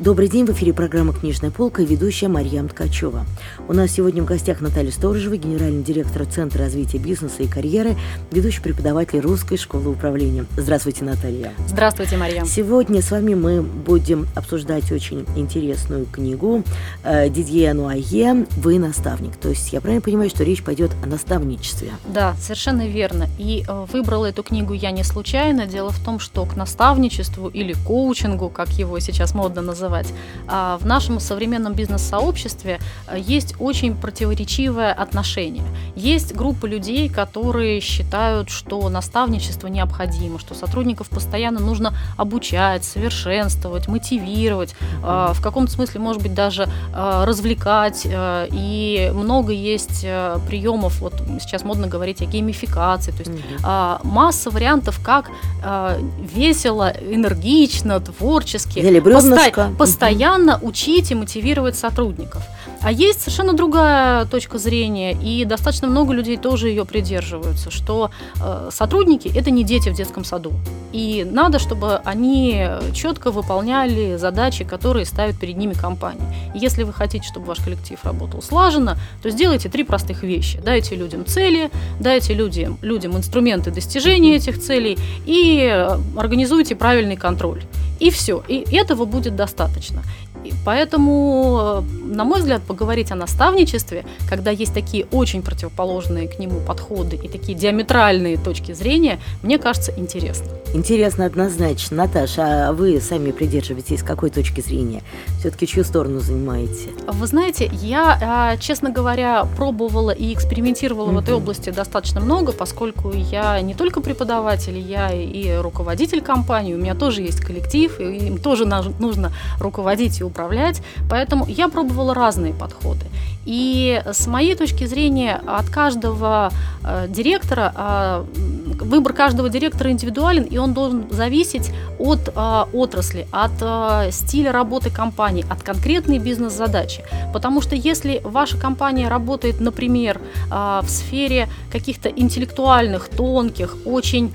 Добрый день, в эфире программа «Книжная полка» и ведущая Марьям Ткачева. У нас сегодня в гостях Наталья Сторожева, генеральный директор Центра развития бизнеса и карьеры, ведущий преподаватель Русской школы управления. Здравствуйте, Наталья. Здравствуйте, Марьям. Сегодня с вами мы будем обсуждать очень интересную книгу э, Дидье Ануае «Вы наставник». То есть я правильно понимаю, что речь пойдет о наставничестве? Да, совершенно верно. И э, выбрала эту книгу я не случайно. Дело в том, что к наставничеству или коучингу, как его сейчас модно называть, называть, а, в нашем современном бизнес-сообществе э, есть очень противоречивое отношение. Есть группа людей, которые считают, что наставничество необходимо, что сотрудников постоянно нужно обучать, совершенствовать, мотивировать, а, в каком-то смысле, может быть, даже а, развлекать. Э, и много есть э, приемов, вот сейчас модно говорить о геймификации, то есть угу. масса вариантов, как весело, энергично, творчески Или постоянно учить и мотивировать сотрудников. А есть совершенно другая точка зрения, и достаточно много людей тоже ее придерживаются, что э, сотрудники – это не дети в детском саду. И надо, чтобы они четко выполняли задачи, которые ставит перед ними компания. И если вы хотите, чтобы ваш коллектив работал слаженно, то сделайте три простых вещи. Дайте людям цели, дайте людям, людям инструменты достижения этих целей и э, организуйте правильный контроль. И все. И этого будет достаточно. Поэтому, э, на мой взгляд, поговорить о наставничестве, когда есть такие очень противоположные к нему подходы и такие диаметральные точки зрения, мне кажется интересно. Интересно однозначно. Наташа, а вы сами придерживаетесь какой точки зрения? Все-таки чью сторону занимаете? Вы знаете, я, а, честно говоря, пробовала и экспериментировала mm-hmm. в этой области достаточно много, поскольку я не только преподаватель, я и руководитель компании, у меня тоже есть коллектив, и им тоже нужно руководить и управлять. Поэтому я пробовала разные подходы. И с моей точки зрения, от каждого э, директора, э, выбор каждого директора индивидуален, и он должен зависеть от э, отрасли, от э, стиля работы компании, от конкретной бизнес-задачи. Потому что если ваша компания работает, например, в сфере каких-то интеллектуальных, тонких, очень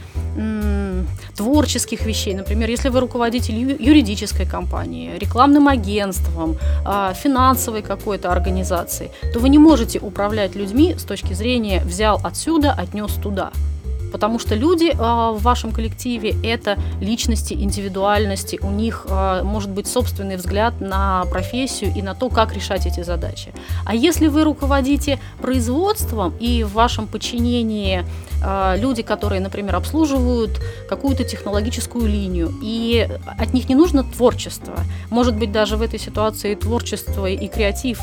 творческих вещей. Например, если вы руководитель юридической компании, рекламным агентством, а, финансовой какой-то организации, то вы не можете управлять людьми с точки зрения «взял отсюда, отнес туда». Потому что люди а, в вашем коллективе это личности, индивидуальности, у них а, может быть собственный взгляд на профессию и на то, как решать эти задачи. А если вы руководите производством и в вашем подчинении а, люди, которые, например, обслуживают какую-то технологическую линию, и от них не нужно творчество, может быть даже в этой ситуации творчество и креатив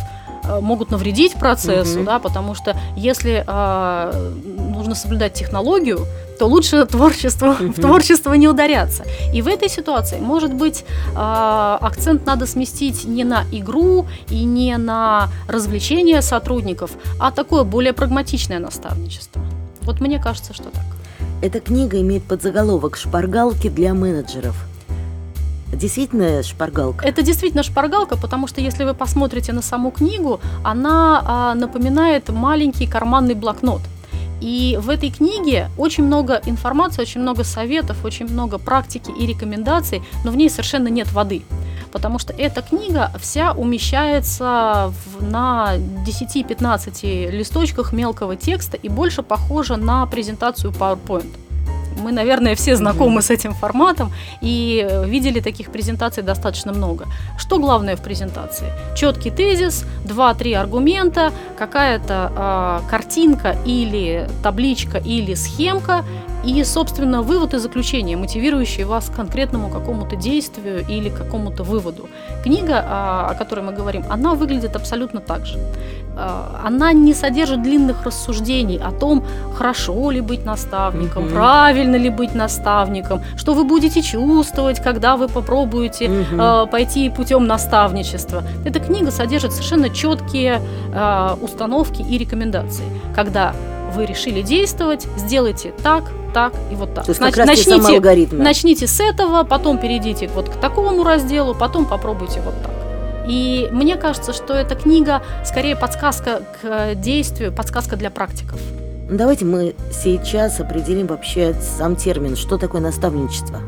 могут навредить процессу, угу. да, потому что если э, нужно соблюдать технологию, то лучше творчество, в творчество не ударяться. И в этой ситуации, может быть, э, акцент надо сместить не на игру и не на развлечение сотрудников, а такое более прагматичное наставничество. Вот мне кажется, что так. Эта книга имеет подзаголовок «Шпаргалки для менеджеров». Действительно шпаргалка? Это действительно шпаргалка, потому что если вы посмотрите на саму книгу, она а, напоминает маленький карманный блокнот. И в этой книге очень много информации, очень много советов, очень много практики и рекомендаций, но в ней совершенно нет воды. Потому что эта книга вся умещается в, на 10-15 листочках мелкого текста и больше похожа на презентацию PowerPoint. Мы, наверное, все знакомы с этим форматом и э, видели таких презентаций достаточно много. Что главное в презентации? Четкий тезис, 2-3 аргумента, какая-то э, картинка или табличка или схемка и, собственно, вывод и заключение, мотивирующие вас к конкретному какому-то действию или какому-то выводу. Книга, а, о которой мы говорим, она выглядит абсолютно так же. А, она не содержит длинных рассуждений о том, хорошо ли быть наставником, угу. правильно ли быть наставником, что вы будете чувствовать, когда вы попробуете угу. пойти путем наставничества. Эта книга содержит совершенно четкие установки и рекомендации. Когда вы решили действовать, сделайте так, так и вот так. То есть как начните, начните с этого, потом перейдите вот к такому разделу, потом попробуйте вот так. И мне кажется, что эта книга скорее подсказка к действию, подсказка для практиков. Ну, давайте мы сейчас определим вообще сам термин, что такое наставничество.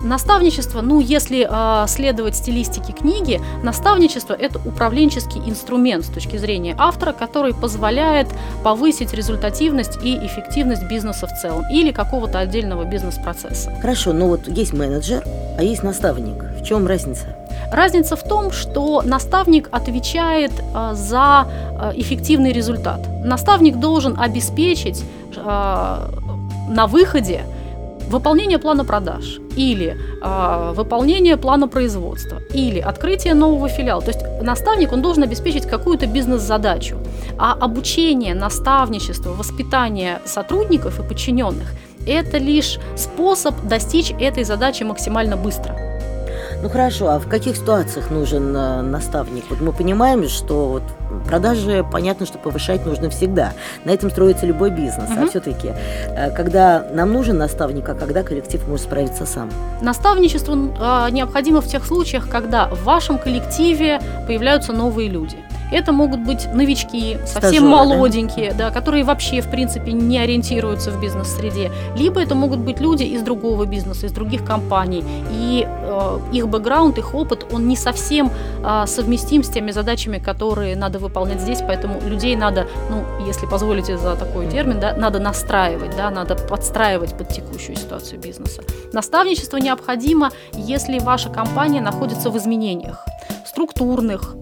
Наставничество, ну, если э, следовать стилистике книги, наставничество – это управленческий инструмент с точки зрения автора, который позволяет повысить результативность и эффективность бизнеса в целом или какого-то отдельного бизнес-процесса. Хорошо, но вот есть менеджер, а есть наставник. В чем разница? Разница в том, что наставник отвечает э, за э, эффективный результат. Наставник должен обеспечить э, на выходе выполнение плана продаж или выполнение плана производства или открытие нового филиала. То есть наставник он должен обеспечить какую-то бизнес-задачу, а обучение, наставничество, воспитание сотрудников и подчиненных – это лишь способ достичь этой задачи максимально быстро. Ну хорошо, а в каких ситуациях нужен э, наставник? Вот мы понимаем, что вот продажи, понятно, что повышать нужно всегда. На этом строится любой бизнес. Угу. А все-таки, э, когда нам нужен наставник, а когда коллектив может справиться сам? Наставничество э, необходимо в тех случаях, когда в вашем коллективе появляются новые люди. Это могут быть новички, совсем Стажеры, молоденькие, да? да, которые вообще, в принципе, не ориентируются в бизнес-среде. Либо это могут быть люди из другого бизнеса, из других компаний. И э, их бэкграунд, их опыт, он не совсем э, совместим с теми задачами, которые надо выполнять здесь. Поэтому людей надо, ну, если позволите за такой термин, да, надо настраивать, да, надо подстраивать под текущую ситуацию бизнеса. Наставничество необходимо, если ваша компания находится в изменениях структурных,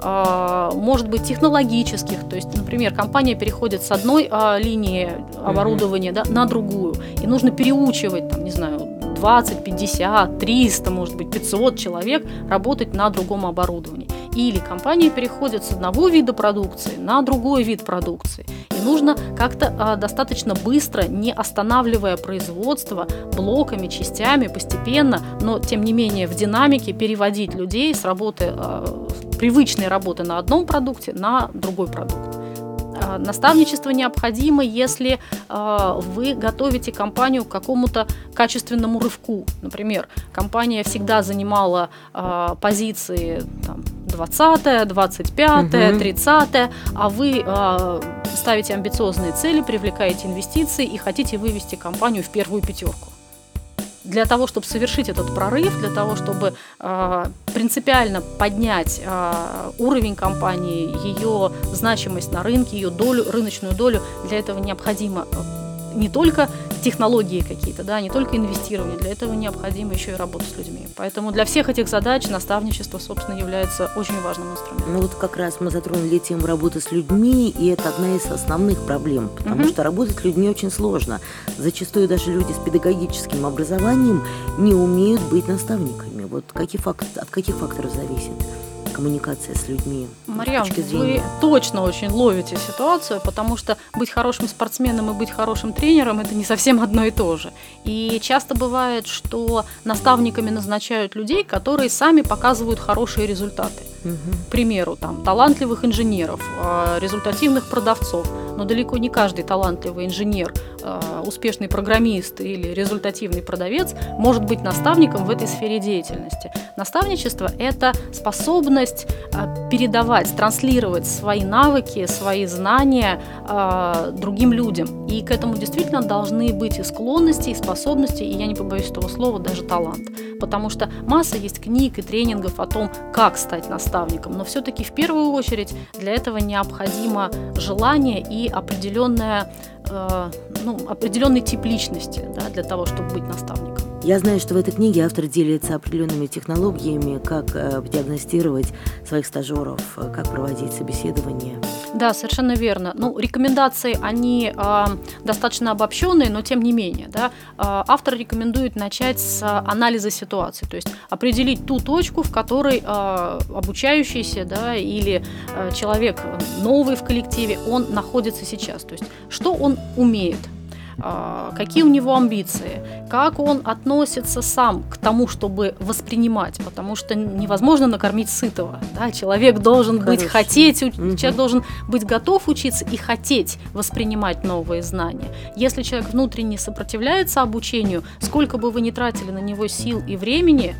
может быть технологических, то есть, например, компания переходит с одной а, линии оборудования да, на другую, и нужно переучивать, там, не знаю, 20, 50, 300, может быть, 500 человек работать на другом оборудовании. Или компания переходит с одного вида продукции на другой вид продукции. И нужно как-то а, достаточно быстро, не останавливая производство, блоками, частями, постепенно, но тем не менее в динамике переводить людей с работы а, привычной работы на одном продукте на другой продукт. А, наставничество необходимо, если а, вы готовите компанию к какому-то качественному рывку. Например, компания всегда занимала а, позиции там, 20, 25, 30, а вы ставите амбициозные цели, привлекаете инвестиции и хотите вывести компанию в первую пятерку для того, чтобы совершить этот прорыв, для того, чтобы э, принципиально поднять э, уровень компании, ее значимость на рынке, ее долю, рыночную долю, для этого необходимо не только технологии какие-то, да, не только инвестирование, для этого необходимо еще и работа с людьми. Поэтому для всех этих задач наставничество, собственно, является очень важным инструментом. Ну вот как раз мы затронули тему работы с людьми, и это одна из основных проблем, потому угу. что работать с людьми очень сложно. Зачастую даже люди с педагогическим образованием не умеют быть наставниками. Вот какие факт, от каких факторов зависит? Коммуникация с людьми. Марьям, вы точно очень ловите ситуацию, потому что быть хорошим спортсменом и быть хорошим тренером – это не совсем одно и то же. И часто бывает, что наставниками назначают людей, которые сами показывают хорошие результаты. Угу. К примеру, там, талантливых инженеров, а, результативных продавцов. Но далеко не каждый талантливый инженер, а, успешный программист или результативный продавец может быть наставником в этой сфере деятельности. Наставничество – это способность а, передавать, транслировать свои навыки, свои знания другим людям. И к этому действительно должны быть и склонности, и способности, и я не побоюсь этого слова, даже талант. Потому что масса есть книг и тренингов о том, как стать наставником, но все-таки в первую очередь для этого необходимо желание и определенная, э, ну, определенный тип личности да, для того, чтобы быть наставником. Я знаю, что в этой книге автор делится определенными технологиями, как э, диагностировать своих стажеров, э, как проводить собеседование. Да, совершенно верно. Ну, рекомендации, они э, достаточно обобщенные, но тем не менее. Да, э, автор рекомендует начать с анализа ситуации, то есть определить ту точку, в которой э, обучающийся да, или э, человек новый в коллективе, он находится сейчас. То есть что он умеет, какие у него амбиции, как он относится сам к тому, чтобы воспринимать, потому что невозможно накормить сытого. Да? Человек должен Хорошо. быть хотеть, угу. человек должен быть готов учиться и хотеть воспринимать новые знания. Если человек внутренне сопротивляется обучению, сколько бы вы ни тратили на него сил и времени,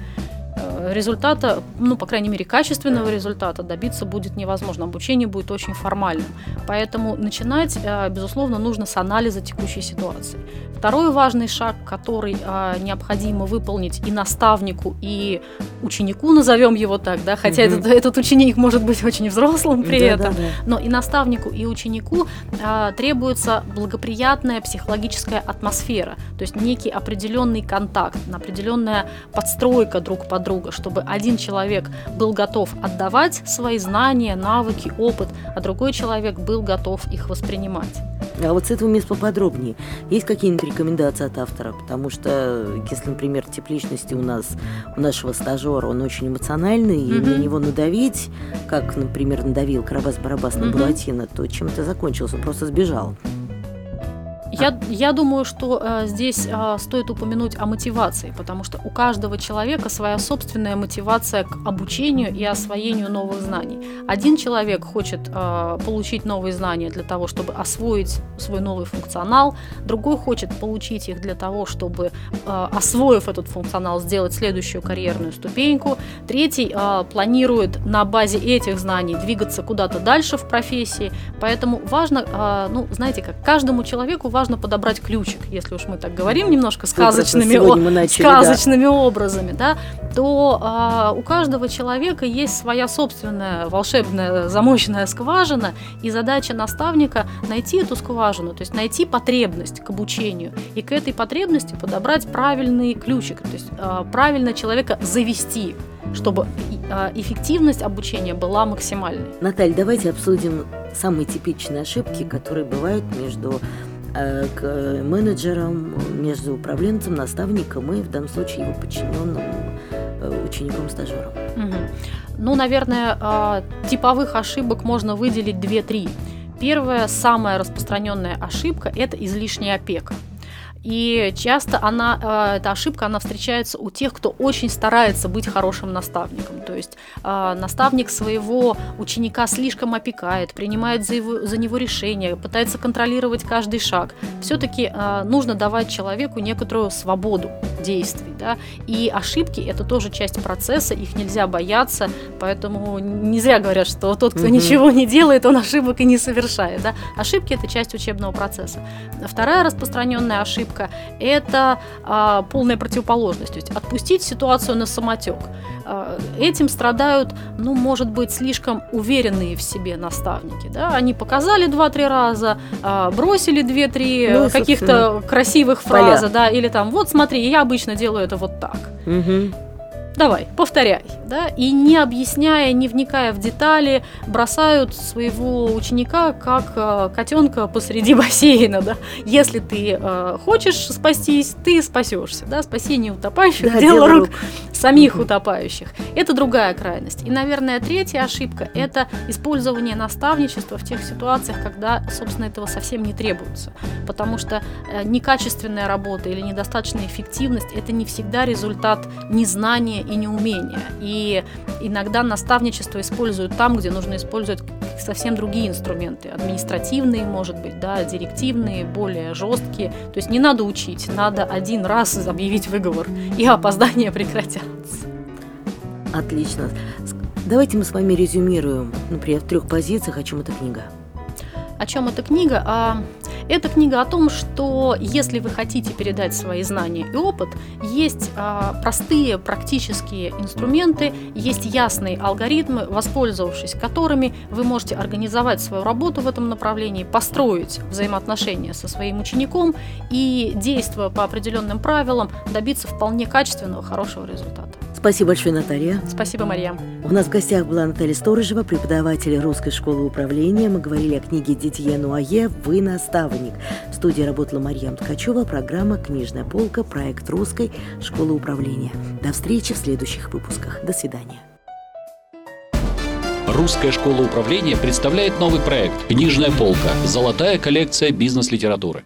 э, результата, ну, по крайней мере, качественного результата добиться будет невозможно. Обучение будет очень формальным. Поэтому начинать, э, безусловно, нужно с анализа текущей ситуации. Второй важный шаг, который э, необходимо выполнить и наставнику, и ученику, назовем его так, да, хотя Мгм. этот, этот ученик может быть очень взрослым при Да, этом, да, да. но и наставнику, и ученику а, требуется благоприятная психологическая атмосфера, то есть некий определенный контакт, определенная подстройка друг под друга, чтобы один человек был готов отдавать свои знания, навыки, опыт, а другой человек был готов их воспринимать. А вот с этого места поподробнее. Есть какие-нибудь рекомендации от автора? Потому что, если, например, тип личности у нас, у нашего стажера, он очень эмоциональный, и Мгм. на него надавить, как, например, надавил Карабас-Барабас на Мгм. Буратино, то чем это закончилось? Он просто сбежал. Я, я думаю, что э, здесь э, стоит упомянуть о мотивации, потому что у каждого человека своя собственная мотивация к обучению и освоению новых знаний. Один человек хочет э, получить новые знания для того, чтобы освоить свой новый функционал, другой хочет получить их для того, чтобы, э, освоив этот функционал, сделать следующую карьерную ступеньку, третий э, планирует на базе этих знаний двигаться куда-то дальше в профессии, Поэтому важно, а, ну, знаете, как каждому человеку важно подобрать ключик, если уж мы так говорим немножко сказочными, мы начали, да. сказочными образами, да, то а, у каждого человека есть своя собственная волшебная замоченная скважина, и задача наставника найти эту скважину, то есть найти потребность к обучению, и к этой потребности подобрать правильный ключик, то есть а, правильно человека завести, чтобы а, эффективность обучения была максимальной. Наталья, давайте обсудим самые типичные ошибки, которые бывают между к- э, менеджером, между управленцем, наставником и в данном случае его подчиненным э, учеником-стажером. Ну, наверное, а, типовых ошибок можно выделить 2-3. Первая, самая распространенная ошибка – это излишняя опека. И часто она, а, эта ошибка, она встречается у тех, кто очень старается быть хорошим наставником. То есть а, наставник своего ученика слишком опекает, принимает за, его- за него решения, пытается контролировать каждый шаг. Все-таки нужно давать человеку некоторую свободу действий. Да? И ошибки – это тоже часть процесса, их нельзя бояться, поэтому не зря говорят, что тот, кто Мгм. ничего не делает, он ошибок и не совершает. Да? Ошибки – это часть учебного процесса. Вторая распространенная ошибка – это а, полная противоположность, то есть отпустить ситуацию на самотек. А, этим страдают, ну, может быть, слишком уверенные в себе наставники. Да? Они показали два-три раза, а, бросили две-три Ну каких-то красивых поля. фразы, да, или там, вот смотри, я обычно делаю это вот так. Мгм. Давай, повторяй, да, и не объясняя, не вникая в детали, бросают своего ученика как котенка посреди бассейна, да. Если ты э, хочешь спастись, ты спасешься, да. Спасение утопающих Да, дело рук рук. самих Мгм. утопающих. Это другая крайность. И, наверное, третья ошибка – это использование наставничества в тех ситуациях, когда, собственно, этого совсем не требуется. Потому что э, некачественная работа или недостаточная эффективность – это не всегда результат незнания и неумения. И иногда наставничество используют там, где нужно использовать совсем другие инструменты. Административные, может быть, да, директивные, более жесткие. То есть не надо учить, надо один раз объявить выговор, и опоздания прекратятся. Отлично. Давайте мы с вами резюмируем, например, в трех позициях, о чем эта книга. О чем эта книга? А, эта книга о том, что если вы хотите передать свои знания и опыт, есть а, простые практические инструменты, есть ясные алгоритмы, воспользовавшись которыми вы можете организовать свою работу в этом направлении, построить взаимоотношения со своим учеником и, действуя по определенным правилам, добиться вполне качественного, хорошего результата. Спасибо большое, Наталья. Спасибо, Марьям. У нас в гостях была Наталья Сторожева, преподаватель Русской школы управления. Мы говорили о книге Дидье Нуае «Вы наставник». В студии работала Марьям Ткачева, программа «Книжная полка», проект Русской школы управления. До встречи в следующих выпусках. До свидания. Русская школа управления представляет новый проект «Книжная полка. Золотая коллекция бизнес-литературы».